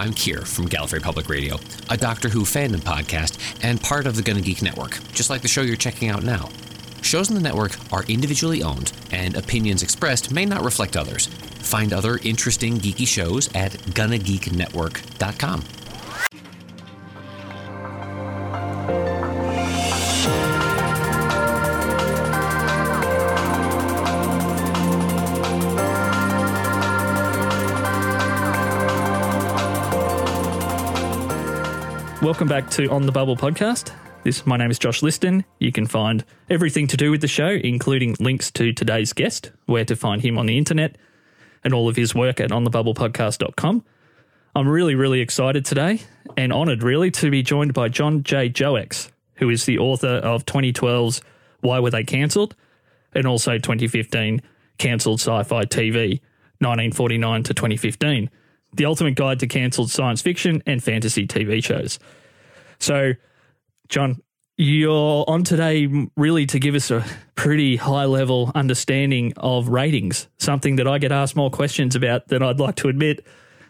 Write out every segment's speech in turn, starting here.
I'm Kier from Gallifrey Public Radio, a Doctor Who fandom podcast and part of the Gonna Geek Network, just like the show you're checking out now. Shows in the network are individually owned, and opinions expressed may not reflect others. Find other interesting geeky shows at GonnaGeekNetwork.com. Welcome back to On the Bubble podcast. This my name is Josh Liston. You can find everything to do with the show, including links to today's guest, where to find him on the internet, and all of his work at onthebubblepodcast.com. I'm really, really excited today and honoured, really, to be joined by John J. Joex, who is the author of 2012's Why Were They Cancelled? and also 2015 Cancelled Sci Fi TV, 1949 to 2015 the ultimate guide to cancelled science fiction and fantasy TV shows. So, John, you're on today really to give us a pretty high level understanding of ratings, something that I get asked more questions about than I'd like to admit.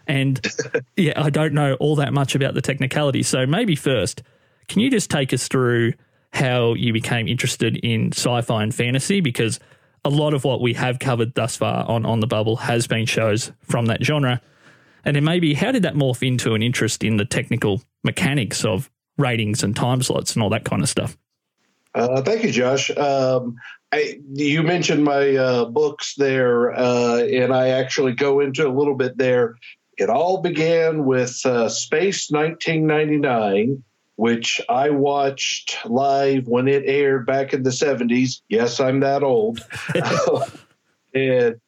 And yeah, I don't know all that much about the technicality. So, maybe first, can you just take us through how you became interested in sci fi and fantasy? Because a lot of what we have covered thus far on On the Bubble has been shows from that genre. And then maybe how did that morph into an interest in the technical mechanics of ratings and time slots and all that kind of stuff? Uh, thank you, Josh. Um, I, you mentioned my uh, books there, uh, and I actually go into a little bit there. It all began with uh, Space 1999, which I watched live when it aired back in the 70s. Yes, I'm that old. and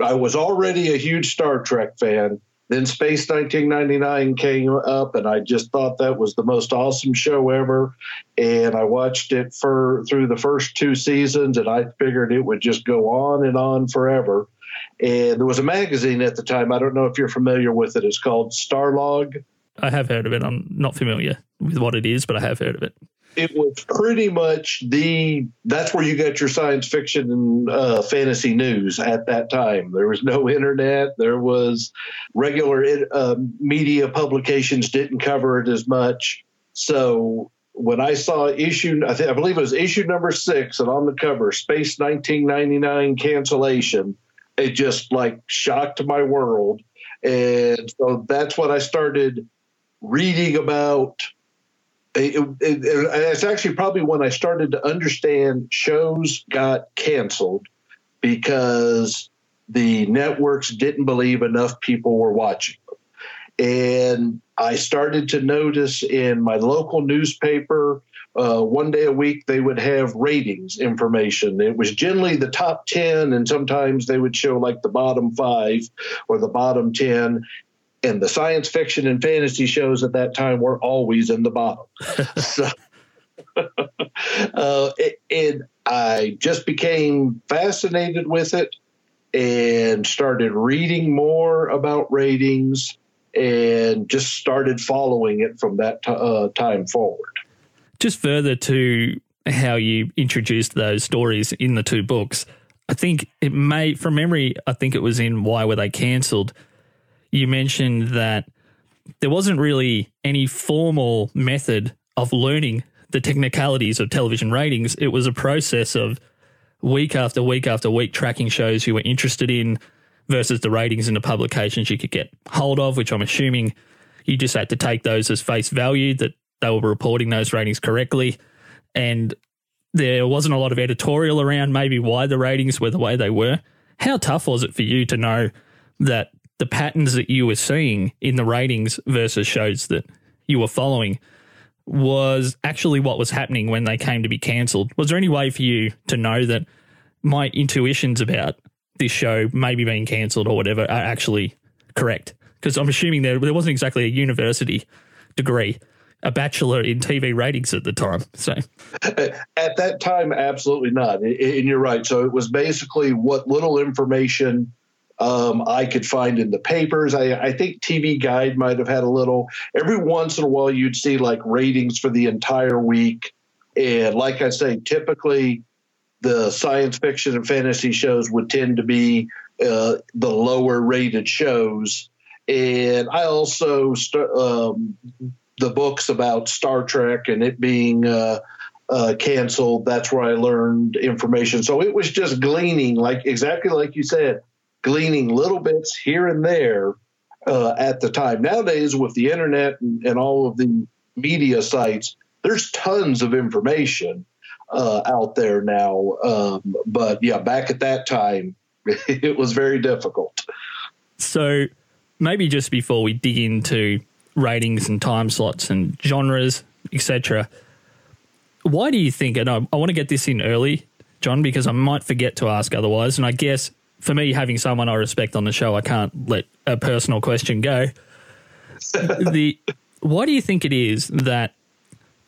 I was already a huge Star Trek fan then Space 1999 came up, and I just thought that was the most awesome show ever. And I watched it for through the first two seasons, and I figured it would just go on and on forever. And there was a magazine at the time. I don't know if you're familiar with it. It's called Starlog. I have heard of it. I'm not familiar with what it is, but I have heard of it it was pretty much the that's where you got your science fiction and uh, fantasy news at that time. There was no internet. There was regular uh, media publications didn't cover it as much. So when I saw issue, I, th- I believe it was issue number six, and on the cover, Space 1999 cancellation, it just like shocked my world. And so that's what I started reading about it, it, it's actually probably when I started to understand shows got canceled because the networks didn't believe enough people were watching them. And I started to notice in my local newspaper, uh, one day a week, they would have ratings information. It was generally the top 10, and sometimes they would show like the bottom five or the bottom 10 and the science fiction and fantasy shows at that time were always in the bottom. so, uh, and I just became fascinated with it and started reading more about ratings and just started following it from that t- uh, time forward. Just further to how you introduced those stories in the two books, I think it may, from memory, I think it was in Why Were They Cancelled you mentioned that there wasn't really any formal method of learning the technicalities of television ratings. It was a process of week after week after week tracking shows you were interested in versus the ratings in the publications you could get hold of, which I'm assuming you just had to take those as face value that they were reporting those ratings correctly. And there wasn't a lot of editorial around maybe why the ratings were the way they were. How tough was it for you to know that the patterns that you were seeing in the ratings versus shows that you were following was actually what was happening when they came to be cancelled. Was there any way for you to know that my intuitions about this show maybe being cancelled or whatever are actually correct? Because I'm assuming there there wasn't exactly a university degree, a bachelor in TV ratings at the time. So at that time, absolutely not. And you're right. So it was basically what little information um, I could find in the papers. I, I, think TV Guide might have had a little. Every once in a while, you'd see like ratings for the entire week. And like I say, typically the science fiction and fantasy shows would tend to be uh, the lower rated shows. and I also st- um, the books about Star Trek and it being uh, uh, canceled. That's where I learned information. So it was just gleaning, like exactly like you said, gleaning little bits here and there uh, at the time. Nowadays, with the internet and, and, all of the media sites, there's tons of information uh, out there now. Um, but yeah, back at that time, it was very difficult. So maybe just before we dig into ratings and time slots and genres, etc., why do you think, and I, I want to get this in early, John, because I might forget to ask otherwise, and I guess for me, having someone I respect on the show, I can't let a personal question go. the why do you think it is that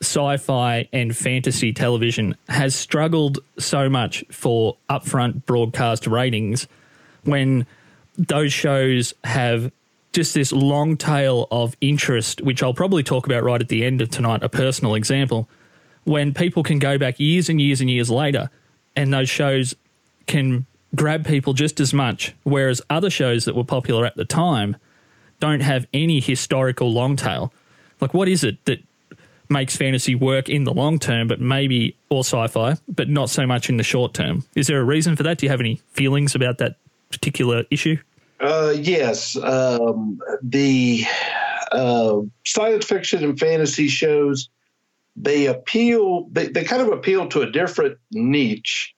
sci-fi and fantasy television has struggled so much for upfront broadcast ratings when those shows have just this long tail of interest, which I'll probably talk about right at the end of tonight, a personal example, when people can go back years and years and years later and those shows can grab people just as much, whereas other shows that were popular at the time don't have any historical long tail. Like, what is it that makes fantasy work in the long term, but maybe, or sci fi, but not so much in the short term? Is there a reason for that? Do you have any feelings about that particular issue? Uh, yes. Um, the uh, science fiction and fantasy shows, they appeal, they, they kind of appeal to a different niche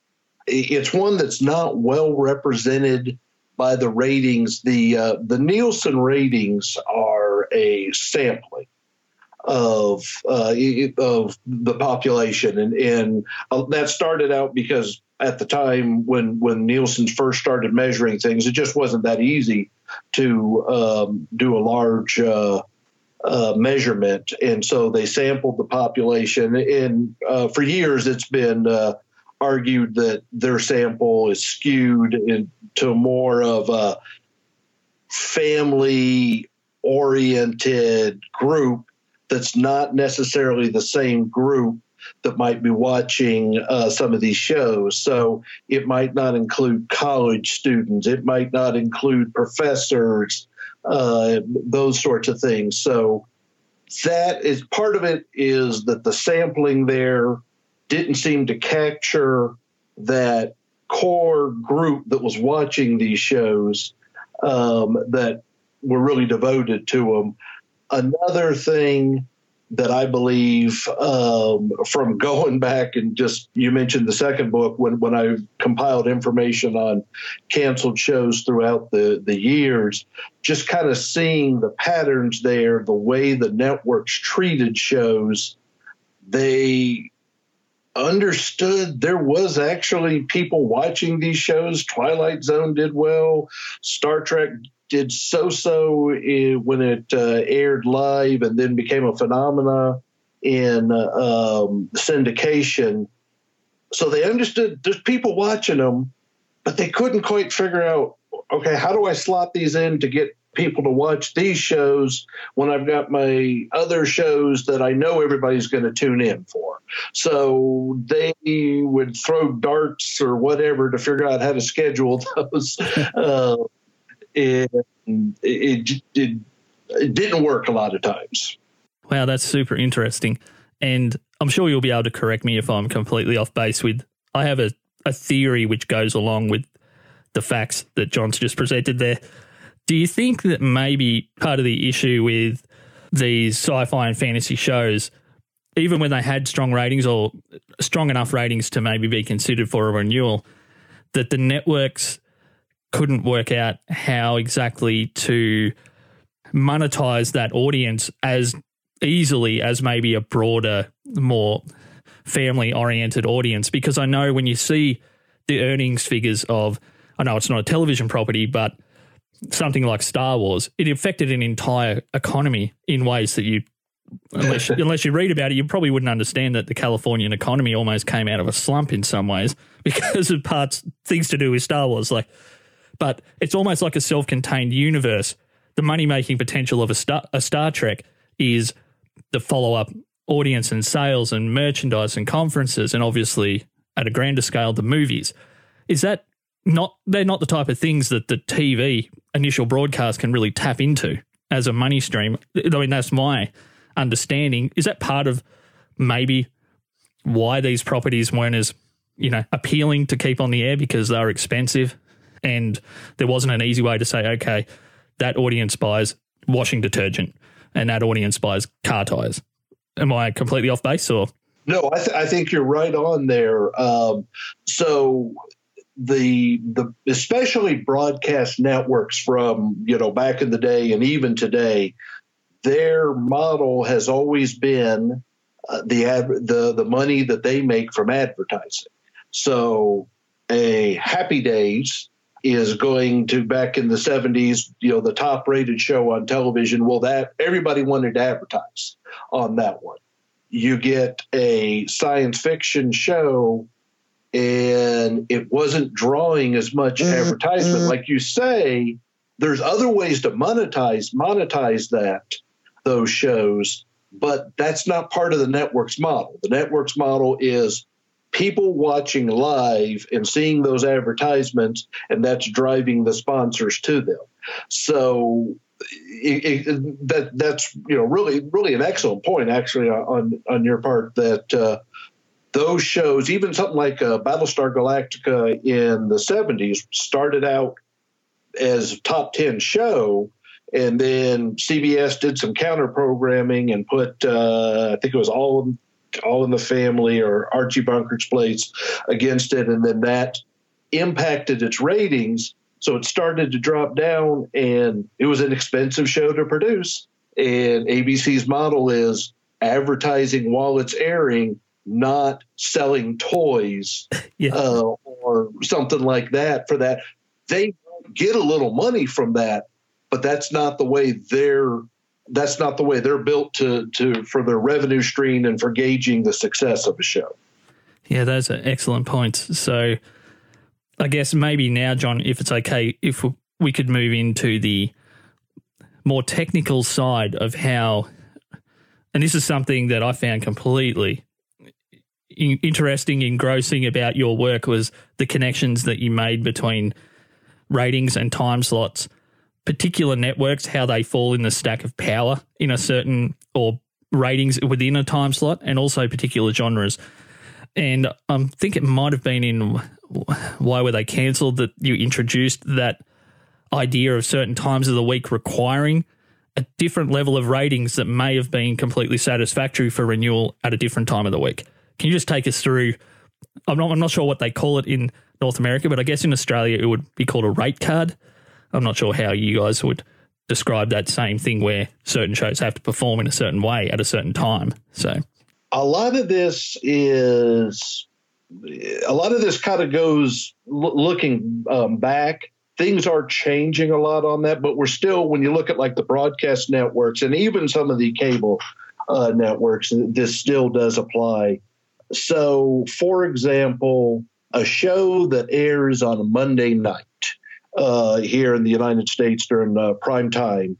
it's one that's not well represented by the ratings. The uh, the Nielsen ratings are a sampling of uh, of the population, and and uh, that started out because at the time when when Nielsen first started measuring things, it just wasn't that easy to um, do a large. Uh, uh, measurement, and so they sampled the population. And uh, for years, it's been uh, argued that their sample is skewed into more of a family oriented group that's not necessarily the same group that might be watching uh, some of these shows. So it might not include college students, it might not include professors, uh, those sorts of things. So that is part of it is that the sampling there didn't seem to capture that core group that was watching these shows um, that were really devoted to them. Another thing that I believe um, from going back and just you mentioned the second book when when I compiled information on canceled shows throughout the the years, just kind of seeing the patterns there, the way the networks treated shows, they understood there was actually people watching these shows. Twilight Zone did well. Star Trek did so-so eh, when it uh, aired live and then became a phenomena in uh, um, syndication. So they understood there's people watching them, but they couldn't quite figure out, okay, how do I slot these in to get people to watch these shows when I've got my other shows that I know everybody's going to tune in for. So they would throw darts or whatever to figure out how to schedule those. uh, and it, it, it didn't work a lot of times. Wow, that's super interesting. And I'm sure you'll be able to correct me if I'm completely off base with. I have a, a theory which goes along with the facts that John's just presented there. Do you think that maybe part of the issue with these sci fi and fantasy shows, even when they had strong ratings or strong enough ratings to maybe be considered for a renewal, that the networks couldn't work out how exactly to monetize that audience as easily as maybe a broader, more family oriented audience? Because I know when you see the earnings figures of, I know it's not a television property, but something like Star Wars, it affected an entire economy in ways that you, unless, unless you read about it, you probably wouldn't understand that the Californian economy almost came out of a slump in some ways because of parts, things to do with Star Wars. Like, but it's almost like a self contained universe. The money making potential of a Star, a Star Trek is the follow up audience and sales and merchandise and conferences, and obviously at a grander scale, the movies. Is that not they're not the type of things that the TV initial broadcast can really tap into as a money stream. I mean, that's my understanding. Is that part of maybe why these properties weren't as you know appealing to keep on the air because they're expensive, and there wasn't an easy way to say, okay, that audience buys washing detergent and that audience buys car tires. Am I completely off base or? No, I, th- I think you're right on there. Um, so the the especially broadcast networks from you know back in the day and even today, their model has always been uh, the ad, the the money that they make from advertising. So a Happy Days is going to back in the 70s, you know, the top rated show on television. Well, that everybody wanted to advertise on that one. You get a science fiction show and it wasn't drawing as much mm-hmm. advertisement. Mm-hmm. Like you say, there's other ways to monetize monetize that those shows, but that's not part of the network's model. The network's model is people watching live and seeing those advertisements, and that's driving the sponsors to them. So it, it, that that's you know really really an excellent point actually on on your part that uh, those shows even something like uh, Battlestar Galactica in the 70s started out as a top 10 show and then CBS did some counter programming and put uh, I think it was all all in the Family or Archie Bunker's Place against it, and then that impacted its ratings. So it started to drop down, and it was an expensive show to produce. And ABC's model is advertising while it's airing, not selling toys yeah. uh, or something like that. For that, they get a little money from that, but that's not the way they're that's not the way they're built to to for their revenue stream and for gauging the success of a show. Yeah, those are excellent points. So, I guess maybe now, John, if it's okay, if we could move into the more technical side of how, and this is something that I found completely interesting, engrossing about your work was the connections that you made between ratings and time slots particular networks, how they fall in the stack of power in a certain or ratings within a time slot, and also particular genres. And I think it might have been in Why Were They Cancelled that you introduced that idea of certain times of the week requiring a different level of ratings that may have been completely satisfactory for renewal at a different time of the week. Can you just take us through? I'm not, I'm not sure what they call it in North America, but I guess in Australia it would be called a rate card. I'm not sure how you guys would describe that same thing where certain shows have to perform in a certain way at a certain time. So a lot of this is a lot of this kind of goes looking um, back things are changing a lot on that but we're still when you look at like the broadcast networks and even some of the cable uh, networks this still does apply so for example a show that airs on a monday night uh, here in the United States during uh, prime time,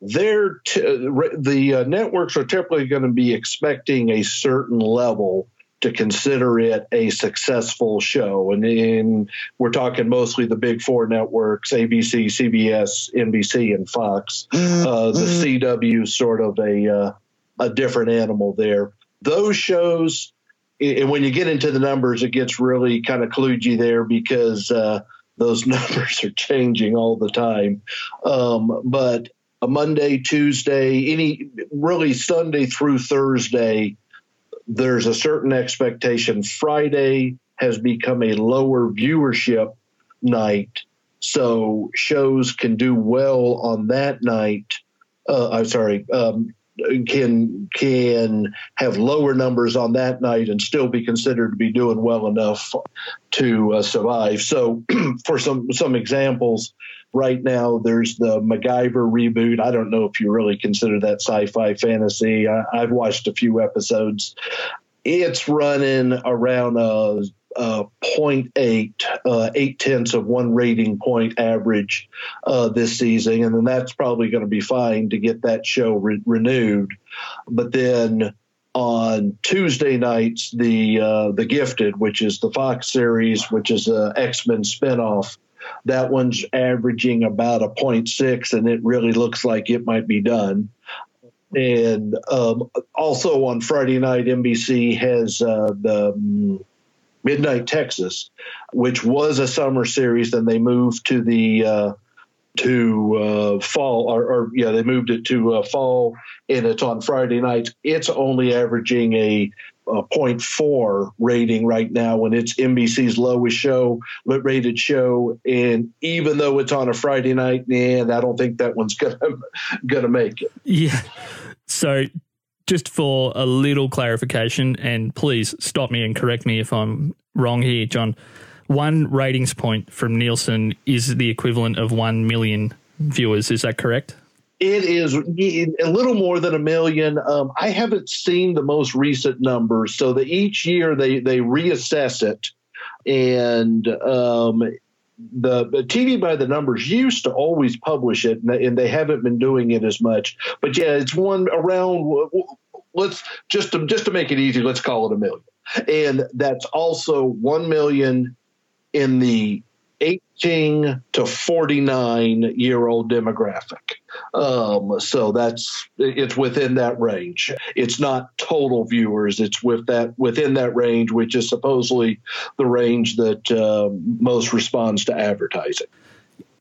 they're t- the uh, networks are typically going to be expecting a certain level to consider it a successful show. And in, we're talking mostly the big four networks ABC, CBS, NBC, and Fox. Mm-hmm. Uh, the CW sort of a, uh, a different animal there. Those shows, and when you get into the numbers, it gets really kind of kludgy there because uh, those numbers are changing all the time. Um, but a Monday, Tuesday, any really Sunday through Thursday, there's a certain expectation. Friday has become a lower viewership night, so shows can do well on that night. Uh, I'm sorry, um, can can have lower numbers on that night and still be considered to be doing well enough to uh, survive. So, for some some examples, right now there's the MacGyver reboot. I don't know if you really consider that sci-fi fantasy. I, have watched a few episodes. It's running around a uh, 0.8, uh, eight tenths of one rating point average uh, this season, and then that's probably going to be fine to get that show re- renewed. But then on Tuesday nights, the uh, the Gifted, which is the Fox series, which is a X Men spinoff. That one's averaging about a 0.6, and it really looks like it might be done. And um, also on Friday night, NBC has uh, the um, Midnight Texas, which was a summer series. Then they moved to the uh, to uh, fall, or, or, yeah, they moved it to uh, fall, and it's on Friday nights. It's only averaging a, a 0.4 rating right now, when it's NBC's lowest show, rated show. And even though it's on a Friday night, and I don't think that one's gonna gonna make it. Yeah. So just for a little clarification, and please stop me and correct me if I'm wrong here, John one ratings point from Nielsen is the equivalent of 1 million viewers. Is that correct? It is a little more than a million. Um, I haven't seen the most recent numbers, so each year they they reassess it, and um, the, the, TV by the numbers used to always publish it, and they, and they, haven't been doing it as much. But yeah, it's one around. Let's just to, just to make it easy, let's call it a million, and that's also one million in the 18 to 49 year old demographic. Um, so that's it's within that range. It's not total viewers. It's with that within that range, which is supposedly the range that uh, most responds to advertising.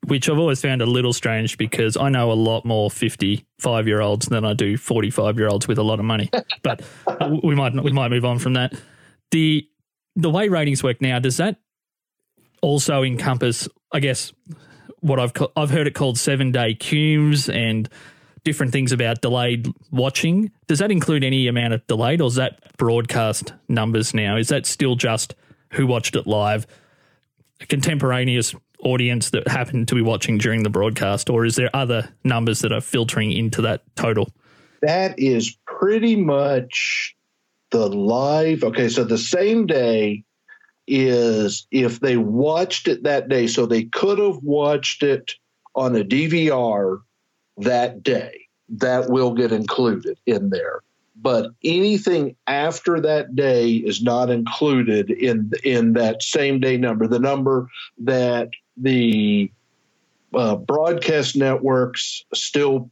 Which I've always found a little strange because I know a lot more 55 year olds than I do 45 year olds with a lot of money. But we might we might move on from that. The the way ratings work now does that also encompass, I guess, what I've I've heard it called seven day cumes and different things about delayed watching. Does that include any amount of delayed, or is that broadcast numbers now? Is that still just who watched it live, a contemporaneous audience that happened to be watching during the broadcast, or is there other numbers that are filtering into that total? That is pretty much the live. Okay, so the same day is if they watched it that day, so they could have watched it on a DVR that day, that will get included in there. But anything after that day is not included in in that same day number. The number that the uh, broadcast networks still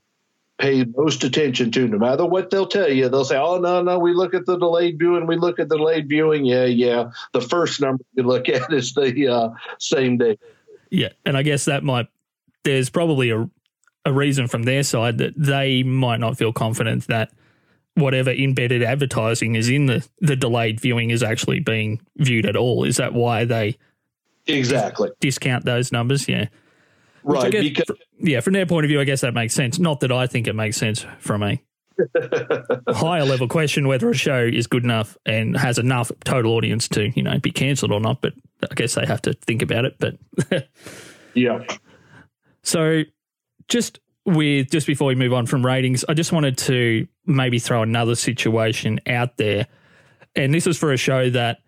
pay most attention to, no matter what they'll tell you. They'll say, "Oh no, no, we look at the delayed viewing. We look at the delayed viewing. Yeah, yeah. The first number you look at is the uh, same day." Yeah, and I guess that might. There's probably a a reason from their side that they might not feel confident that whatever embedded advertising is in the the delayed viewing is actually being viewed at all. Is that why they exactly discount those numbers? Yeah. Right. Guess, because, yeah, from their point of view, I guess that makes sense. Not that I think it makes sense from a higher level question whether a show is good enough and has enough total audience to, you know, be cancelled or not. But I guess they have to think about it. But yeah. So just with just before we move on from ratings, I just wanted to maybe throw another situation out there. And this is for a show that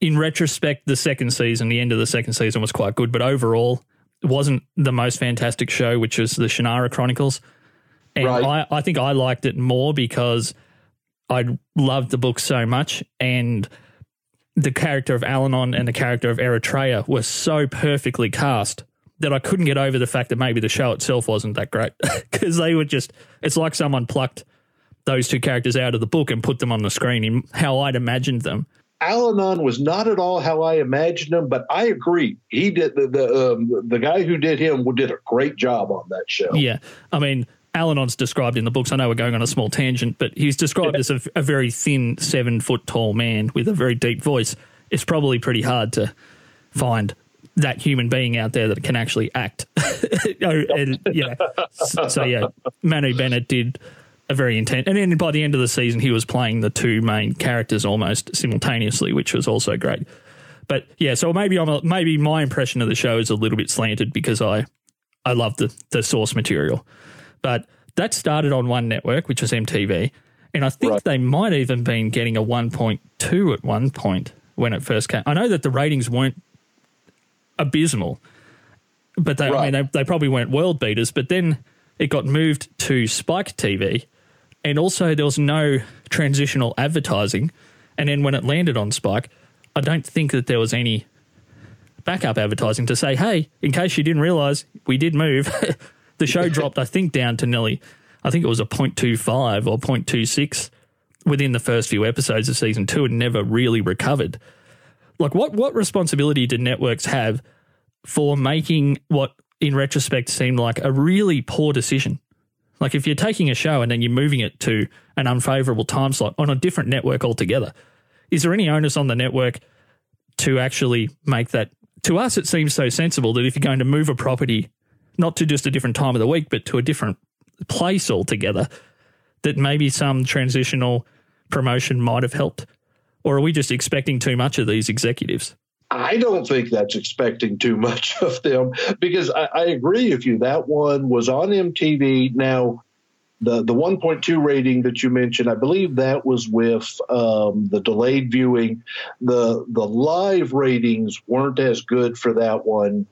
in retrospect, the second season, the end of the second season was quite good, but overall, wasn't the most fantastic show, which was the Shannara Chronicles. And right. I, I think I liked it more because I loved the book so much and the character of Allanon and the character of Eretria were so perfectly cast that I couldn't get over the fact that maybe the show itself wasn't that great because they were just it's like someone plucked those two characters out of the book and put them on the screen in how I'd imagined them Allanon was not at all how I imagined him, but I agree. He did the the, um, the guy who did him did a great job on that show. Yeah, I mean, Allanon's described in the books. I know we're going on a small tangent, but he's described as a, a very thin, seven foot tall man with a very deep voice. It's probably pretty hard to find that human being out there that can actually act. Oh, and, yeah, so, so yeah, Manu Bennett did a very intense. And then by the end of the season, he was playing the two main characters almost simultaneously, which was also great. But yeah, so maybe I'm a, maybe my impression of the show is a little bit slanted because I I love the the source material, but that started on one network, which was MTV, and I think right. they might even been getting a 1.2 at one point when it first came. I know that the ratings weren't abysmal, but they right. I mean they, they probably weren't world beaters. But then it got moved to Spike TV And also, there was no transitional advertising. And then when it landed on Spike, I don't think that there was any backup advertising to say, hey, in case you didn't realize, we did move. the show dropped, I think, down to nearly, I think it was a 0.25 or 0.26 within the first few episodes of season two and never really recovered. Like, what, what responsibility did networks have for making what, in retrospect, seemed like a really poor decision? Like, if you're taking a show and then you're moving it to an unfavorable time slot on a different network altogether, is there any onus on the network to actually make that? To us, it seems so sensible that if you're going to move a property, not to just a different time of the week, but to a different place altogether, that maybe some transitional promotion might have helped? Or are we just expecting too much of these executives? I don't think that's expecting too much of them because I, I, agree with you. That one was on MTV. Now, the the 1.2 rating that you mentioned, I believe that was with um, the delayed viewing. the The live ratings weren't as good for that one,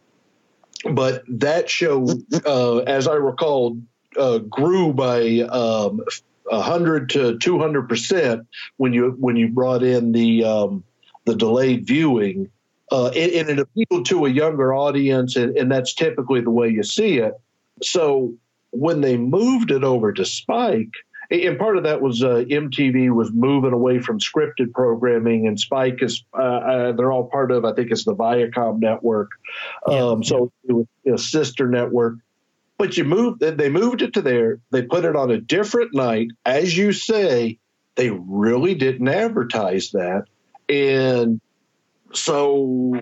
but that show, uh, as I recall, uh, grew by um, 100 to 200 percent when you when you brought in the um, the delayed viewing, uh, and, and, it appealed to a younger audience, and, and that's typically the way you see it. So when they moved it over to Spike, and part of that was uh, MTV was moving away from scripted programming, and Spike is uh, uh, they're all part of I think it's the Viacom network, um, yeah. so it was a sister network. But you moved they moved it to there. They put it on a different night, as you say. They really didn't advertise that, and so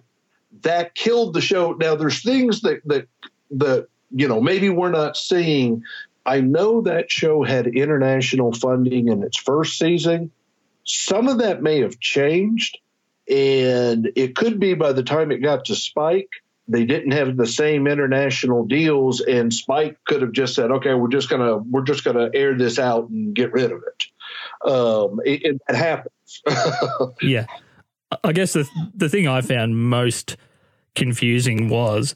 that killed the show. Now there's things that that that you know maybe we're not seeing. I know that show had international funding in its first season. Some of that may have changed, and it could be by the time it got to Spike, they didn't have the same international deals and spike could have just said okay we're just gonna we're just gonna air this out and get rid of it um it, it, it happens yeah i guess the the thing i found most confusing was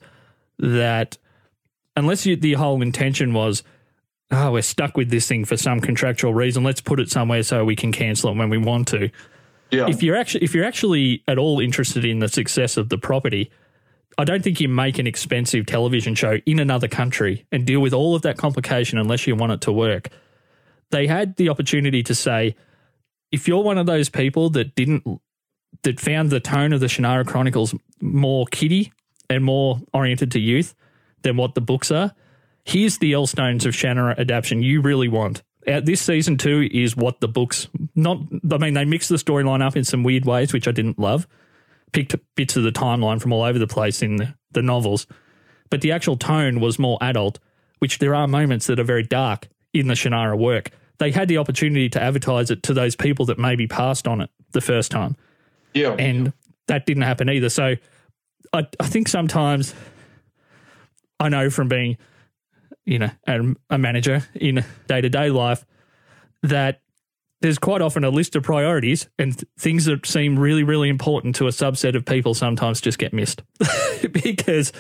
that unless you, the whole intention was oh we're stuck with this thing for some contractual reason let's put it somewhere so we can cancel it when we want to yeah. if you're actually if you're actually at all interested in the success of the property I don't think you make an expensive television show in another country and deal with all of that complication unless you want it to work. They had the opportunity to say, if you're one of those people that didn't, that found the tone of the Shannara Chronicles more kiddie and more oriented to youth than what the books are, here's the Elfstones of Shannara adaptation you really want. Uh, this season two is what the books not. I mean, they mix the storyline up in some weird ways, which I didn't love picked bits of the timeline from all over the place in the novels, but the actual tone was more adult, which there are moments that are very dark in the Shannara work. They had the opportunity to advertise it to those people that maybe passed on it the first time. Yeah. And that didn't happen either. So I, I think sometimes I know from being, you know, a, a manager in day to day life that there's quite often a list of priorities and th- things that seem really, really important to a subset of people sometimes just get missed because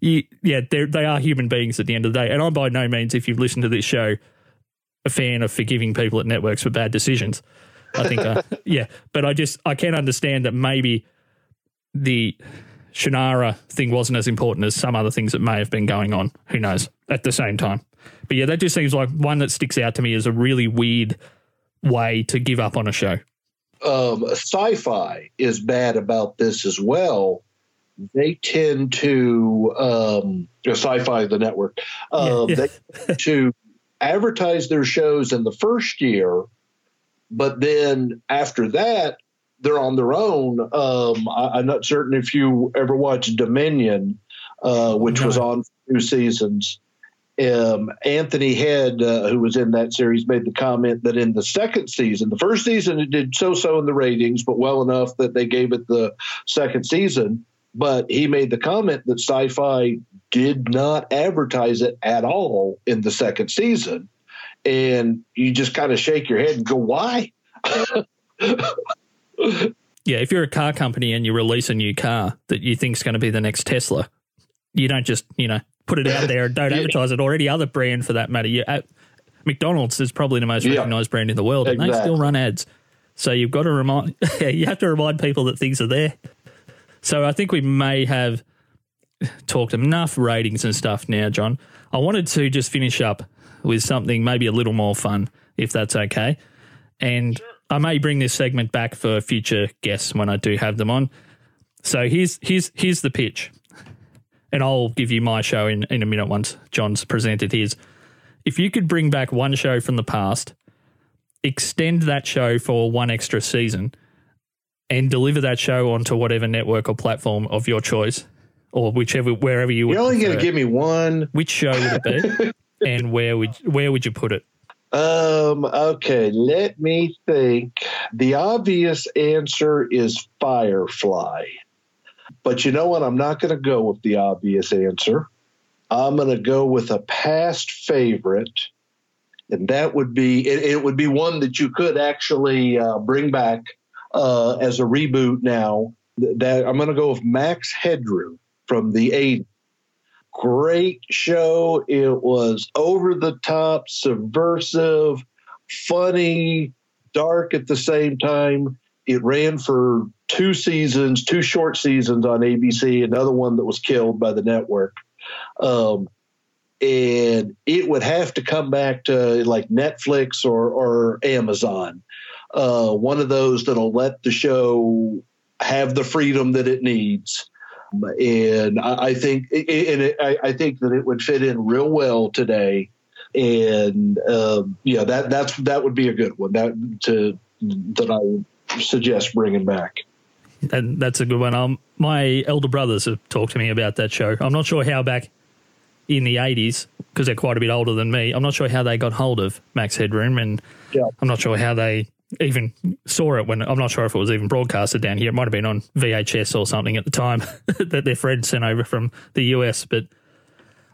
you, yeah, they are human beings at the end of the day. And I'm by no means, if you've listened to this show, a fan of forgiving people at networks for bad decisions. I think, uh, yeah, but I just, I can understand that maybe the Shannara thing wasn't as important as some other things that may have been going on. Who knows at the same time. But yeah, that just seems like one that sticks out to me as a really weird way to give up on a show. Um, Syfy is bad about this as well. They tend to um, Syfy the network. Uh, yeah, yeah. they to advertise their shows in the first year, but then after that they're on their own. Um, I, am not certain if you ever watched Dominion, uh, which no. was on two seasons um, Anthony Head, uh, who was in that series, made the comment that in the second season, the first season it did so so in the ratings, but well enough that they gave it the second season. But he made the comment that Syfy did not advertise it at all in the second season. And you just kind of shake your head and go, why? yeah, if you're a car company and you release a new car that you think is going to be the next Tesla, you don't just, you know, put it out there and don't advertise it or any other brand for that matter. You, uh, McDonald's is probably the most Yeah. recognized brand in the world, and they still run ads. So you've got to remind, you have to remind people that things are there. So I think we may have talked enough ratings and stuff now, John. I wanted to just finish up with something maybe a little more fun, if that's okay. And I may bring this segment back for future guests when I do have them on. So here's here's here's the pitch. And I'll give you my show in, in a minute once John's presented his. If you could bring back one show from the past, extend that show for one extra season, and deliver that show onto whatever network or platform of your choice, or whichever wherever you would You're only going to give me one. which show would it be, and where would where would you put it? Um, okay, let me think. The obvious answer is Firefly. But you know what? I'm not going to go with the obvious answer. I'm going to go with a past favorite, and that would be it, it would be one that you could actually uh, bring back uh, as a reboot now. That I'm going to go with Max Headroom from the 80s great show. It was over the top, subversive, funny, dark at the same time. It ran for two seasons, two short seasons on ABC, another one that was killed by the network. Um, and it would have to come back to like Netflix or, or Amazon. Uh, one of those that'll let the show have the freedom that it needs and I, I think and it, I, I think that it would fit in real well today. And um, yeah, that that's that would be a good one that to that I would suggest bringing back. And that's a good one. Um, my elder brothers have talked to me about that show. I'm not sure how back in the 80s, because they're quite a bit older than me, I'm not sure how they got hold of Max Headroom, and Yeah. I'm not sure how they even saw it when I'm not sure if it was even broadcasted down here. It might have been on VHS or something at the time that their friend sent over from the US. But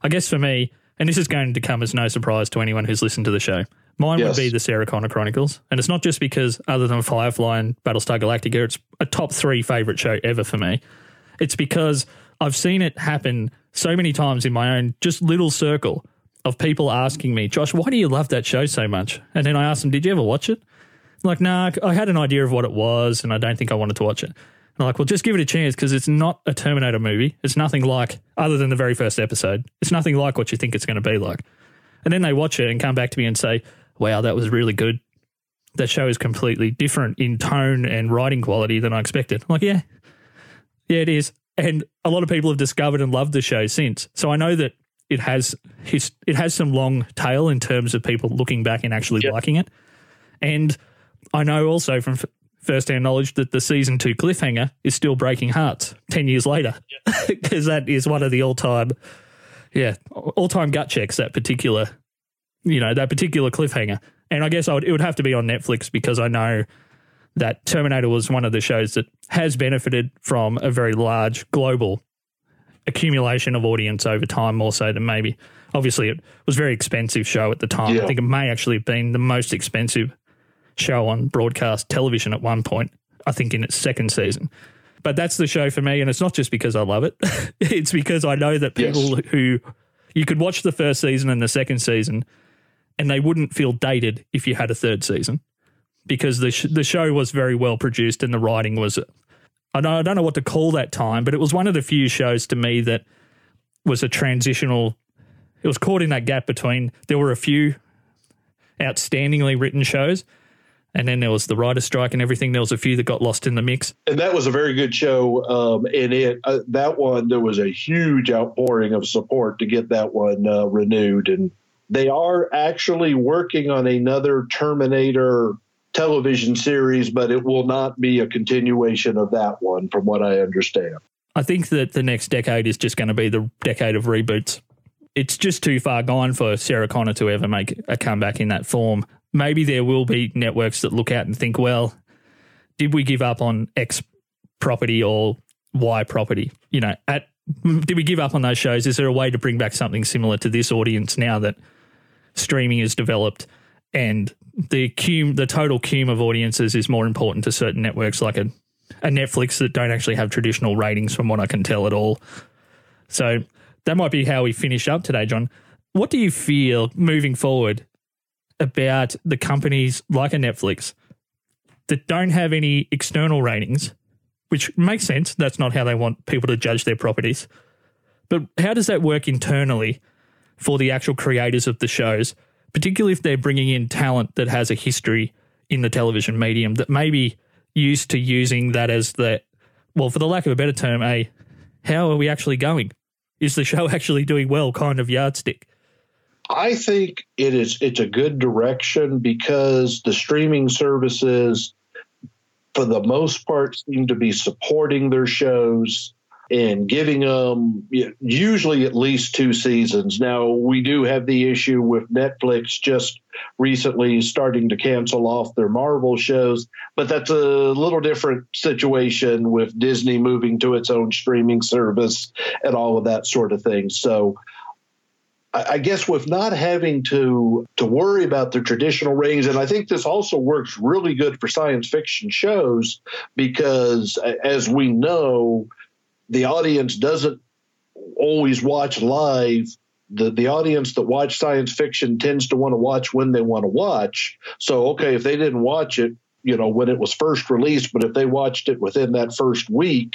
I guess for me, and this is going to come as no surprise to anyone who's listened to the show, mine Yes. would be the Sarah Connor Chronicles. And it's not just because, other than Firefly and Battlestar Galactica, it's a top three favorite show ever for me. It's because I've seen it happen so many times in my own just little circle of people asking me, Josh, why do you love that show so much? And then I ask them, Did you ever watch it? I'm like, nah, I had an idea of what it was, and I don't think I wanted to watch it. And I'm like, well, just give it a chance because it's not a Terminator movie. It's nothing like, other than the very first episode, it's nothing like what you think it's going to be like. And then they watch it and come back to me and say, wow, that was really good. That show is completely different in tone and writing quality than I expected. I'm like, yeah, yeah, it is. And a lot of people have discovered and loved the show since. So I know that it has his, it has some long tail in terms of people looking back and actually Yep. liking it. And I know also from f- first-hand knowledge that the season two cliffhanger is still breaking hearts ten years later, because that is one of the all-time, yeah, all-time gut checks. That particular, you know, that particular cliffhanger. And I guess I would, it would have to be on Netflix because I know that Terminator was one of the shows that has benefited from a very large global accumulation of audience over time, more so than maybe. Obviously, it was a very expensive show at the time. Yeah. I think it may actually have been the most expensive show on broadcast television at one point, I think in its second season. But that's the show for me. And it's not just because I love it, it's because I know that Yes. people who you could watch the first season and the second season and they wouldn't feel dated if you had a third season because the, sh- the show was very well produced and the writing was. I don't, I don't know what to call that time, but it was one of the few shows to me that was a transitional. It was caught in that gap between there were a few outstandingly written shows, and then there was the writer strike and everything. There was a few that got lost in the mix. and that was a very good show. Um, and it uh, that one there was a huge outpouring of support to get that one uh, renewed, and they are actually working on another Terminator television series, but it will not be a continuation of that one, from what I understand. I think that the next decade is just going to be the decade of reboots. It's just too far gone for Sarah Connor to ever make a comeback in that form. Maybe there will be networks that look out and think, well, did we give up on X property or Y property? You know, at did we give up on those shows? Is there a way to bring back something similar to this audience now that streaming is developed and the cum, the total cum of audiences is more important to certain networks like a, a Netflix that don't actually have traditional ratings from what I can tell at all. So that might be how we finish up today, John. What do you feel moving forward about the companies like a Netflix that don't have any external ratings, which makes sense. That's not how they want people to judge their properties. But how does that work internally for the actual creators of the shows, particularly if they're bringing in talent that has a history in the television medium that may be used to using that as the, well, for the lack of a better term, a how are we actually going? Is the show actually doing well kind of yardstick? I think it is it's a good direction because the streaming services for the most part seem to be supporting their shows and giving them usually at least two seasons. Now, we do have the issue with Netflix just recently starting to cancel off their Marvel shows, but that's a little different situation with Disney moving to its own streaming service and all of that sort of thing. So, I guess with not having to to worry about the traditional ratings, and I think this also works really good for science fiction shows because, as we know, the audience doesn't always watch live. The, the audience that watch science fiction tends to want to watch when they want to watch. So, okay, if they didn't watch it, you know, when it was first released, but if they watched it within that first week,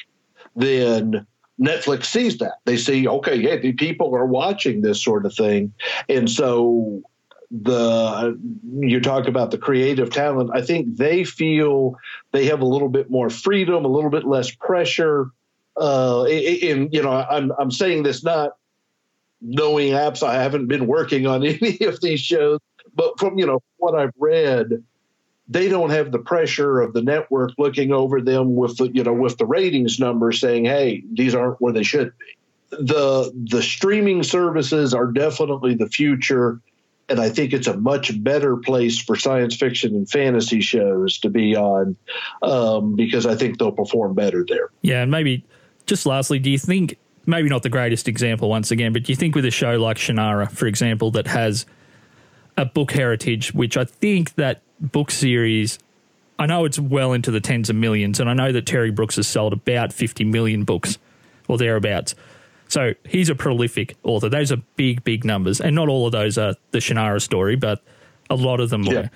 then Netflix sees that. They see, okay, yeah, the people are watching this sort of thing. And so the you talk about the creative talent, I think they feel they have a little bit more freedom, a little bit less pressure uh, in you know, I'm I'm saying this not knowing apps. I haven't been working on any of these shows, but from you know what I've read, they don't have the pressure of the network looking over them with the you know with the ratings numbers saying, "Hey, these aren't where they should be." The the streaming services are definitely the future and I think it's a much better place for science fiction and fantasy shows to be on um, because I think they'll perform better there. Yeah, and maybe just lastly, do you think maybe not the greatest example once again, but do you think with a show like Shannara, for example, that has a book heritage, which I think that book series, I know it's well into the tens of millions, and I know that Terry Brooks has sold about 50 million books or thereabouts. So he's a prolific author. Those are big, big numbers. And not all of those are the Shannara story, but a lot of them yeah. were.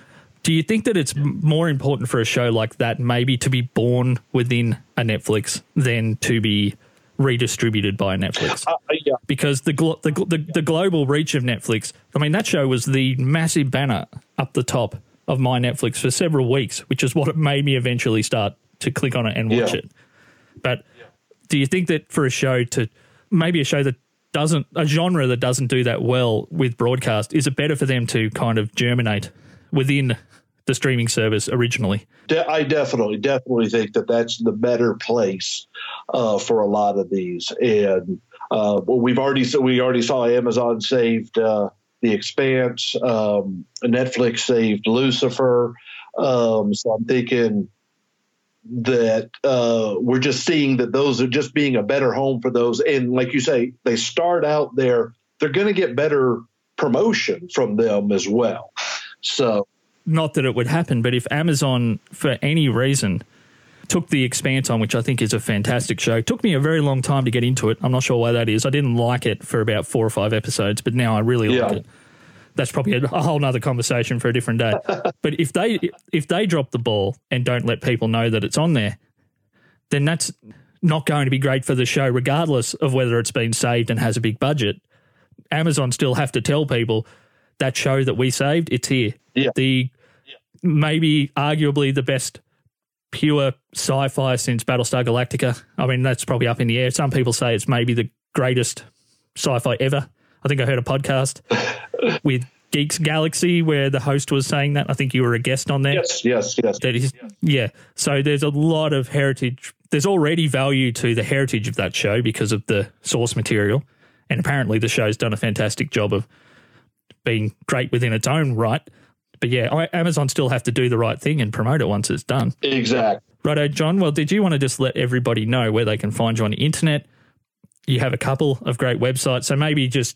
Do you think that it's more important for a show like that maybe to be born within a Netflix than to be redistributed by Netflix? Uh, yeah. Because the, glo- the, the, the global reach of Netflix, I mean, that show was the massive banner up the top of my Netflix for several weeks, which is what it made me eventually start to click on it and watch yeah. it. But do you think that for a show to maybe a show that doesn't a genre that doesn't do that well with broadcast, is it better for them to kind of germinate within the streaming service originally. I definitely, definitely think that that's the better place uh, for a lot of these. And uh, well, we've already we already saw Amazon saved uh, The Expanse, um, Netflix saved Lucifer. Um, so I'm thinking that uh, we're just seeing that those are just being a better home for those. And like you say, they start out there, they're going to get better promotion from them as well. So, not that it would happen, but if Amazon, for any reason, took The Expanse on, which I think is a fantastic show, it took me a very long time to get into it. I'm not sure why that is. I didn't like it for about four or five episodes, but now I really yeah. like it. That's probably a, a whole nother conversation for a different day. but if they if they drop the ball and don't let people know that it's on there, then that's not going to be great for the show, regardless of whether it's been saved and has a big budget. Amazon still have to tell people that show that we saved, it's here. Yeah. The maybe arguably the best pure sci-fi since Battlestar Galactica. I mean, that's probably up in the air. Some people say it's maybe the greatest sci-fi ever. I think I heard a podcast with Geeks Galaxy where the host was saying that. I think you were a guest on there. Yes, yes, yes. That is, yeah. So there's a lot of heritage. There's already value to the heritage of that show because of the source material. And apparently the show's done a fantastic job of being great within its own right. But yeah, Amazon still have to do the right thing and promote it once it's done. Exactly. Righto, John. Well, did you want to just let everybody know where they can find you on the internet? You have a couple of great websites, so maybe just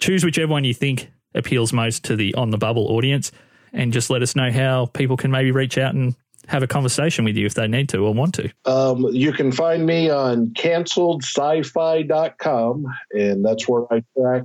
choose whichever one you think appeals most to the on the bubble audience, and just let us know how people can maybe reach out and have a conversation with you if they need to or want to. Um, you can find me on canceledsyfy.com, and that's where I track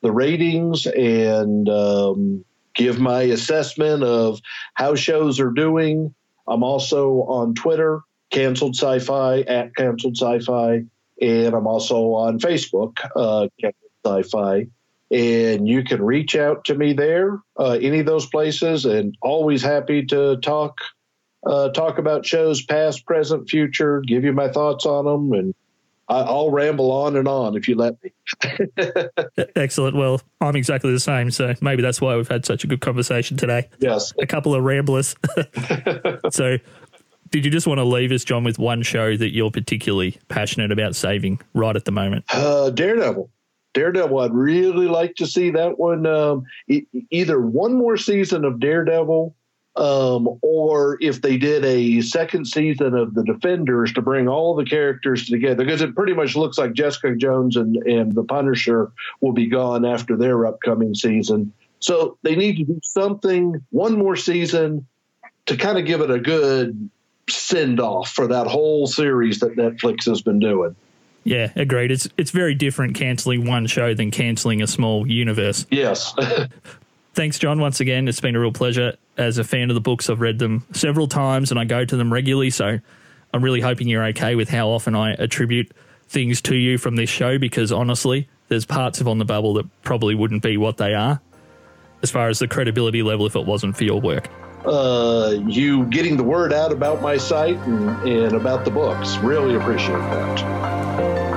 the ratings and um, give my assessment of how shows are doing. I'm also on Twitter, canceled sci-fi at canceled sci-fi, and I'm also on Facebook, uh, canceled sci-fi. And you can reach out to me there, uh, any of those places, and always happy to talk uh, talk about shows past, present, future, give you my thoughts on them, and I'll ramble on and on if you let me. Excellent. Well, I'm exactly the same, so maybe that's why we've had such a good conversation today. Yes, a couple of ramblers. so, did you just want to leave us, John, with one show that you're particularly passionate about saving right at the moment? Uh, Daredevil. Daredevil. I'd really like to see that one. Um, e- either one more season of Daredevil um, or if they did a second season of the Defenders to bring all the characters together, because it pretty much looks like Jessica Jones and, and the Punisher will be gone after their upcoming season. So they need to do something, one more season to kind of give it a good send off for that whole series that Netflix has been doing. Yeah, agreed. It's it's very different canceling one show than canceling a small universe. Yes. Thanks, John, once again. It's been a real pleasure. As a fan of the books, I've read them several times and I go to them regularly. So I'm really hoping you're okay with how often I attribute things to you from this show because honestly, there's parts of On the Bubble that probably wouldn't be what they are as far as the credibility level if it wasn't for your work. Uh, you getting the word out about my site and, and about the books. Really appreciate that.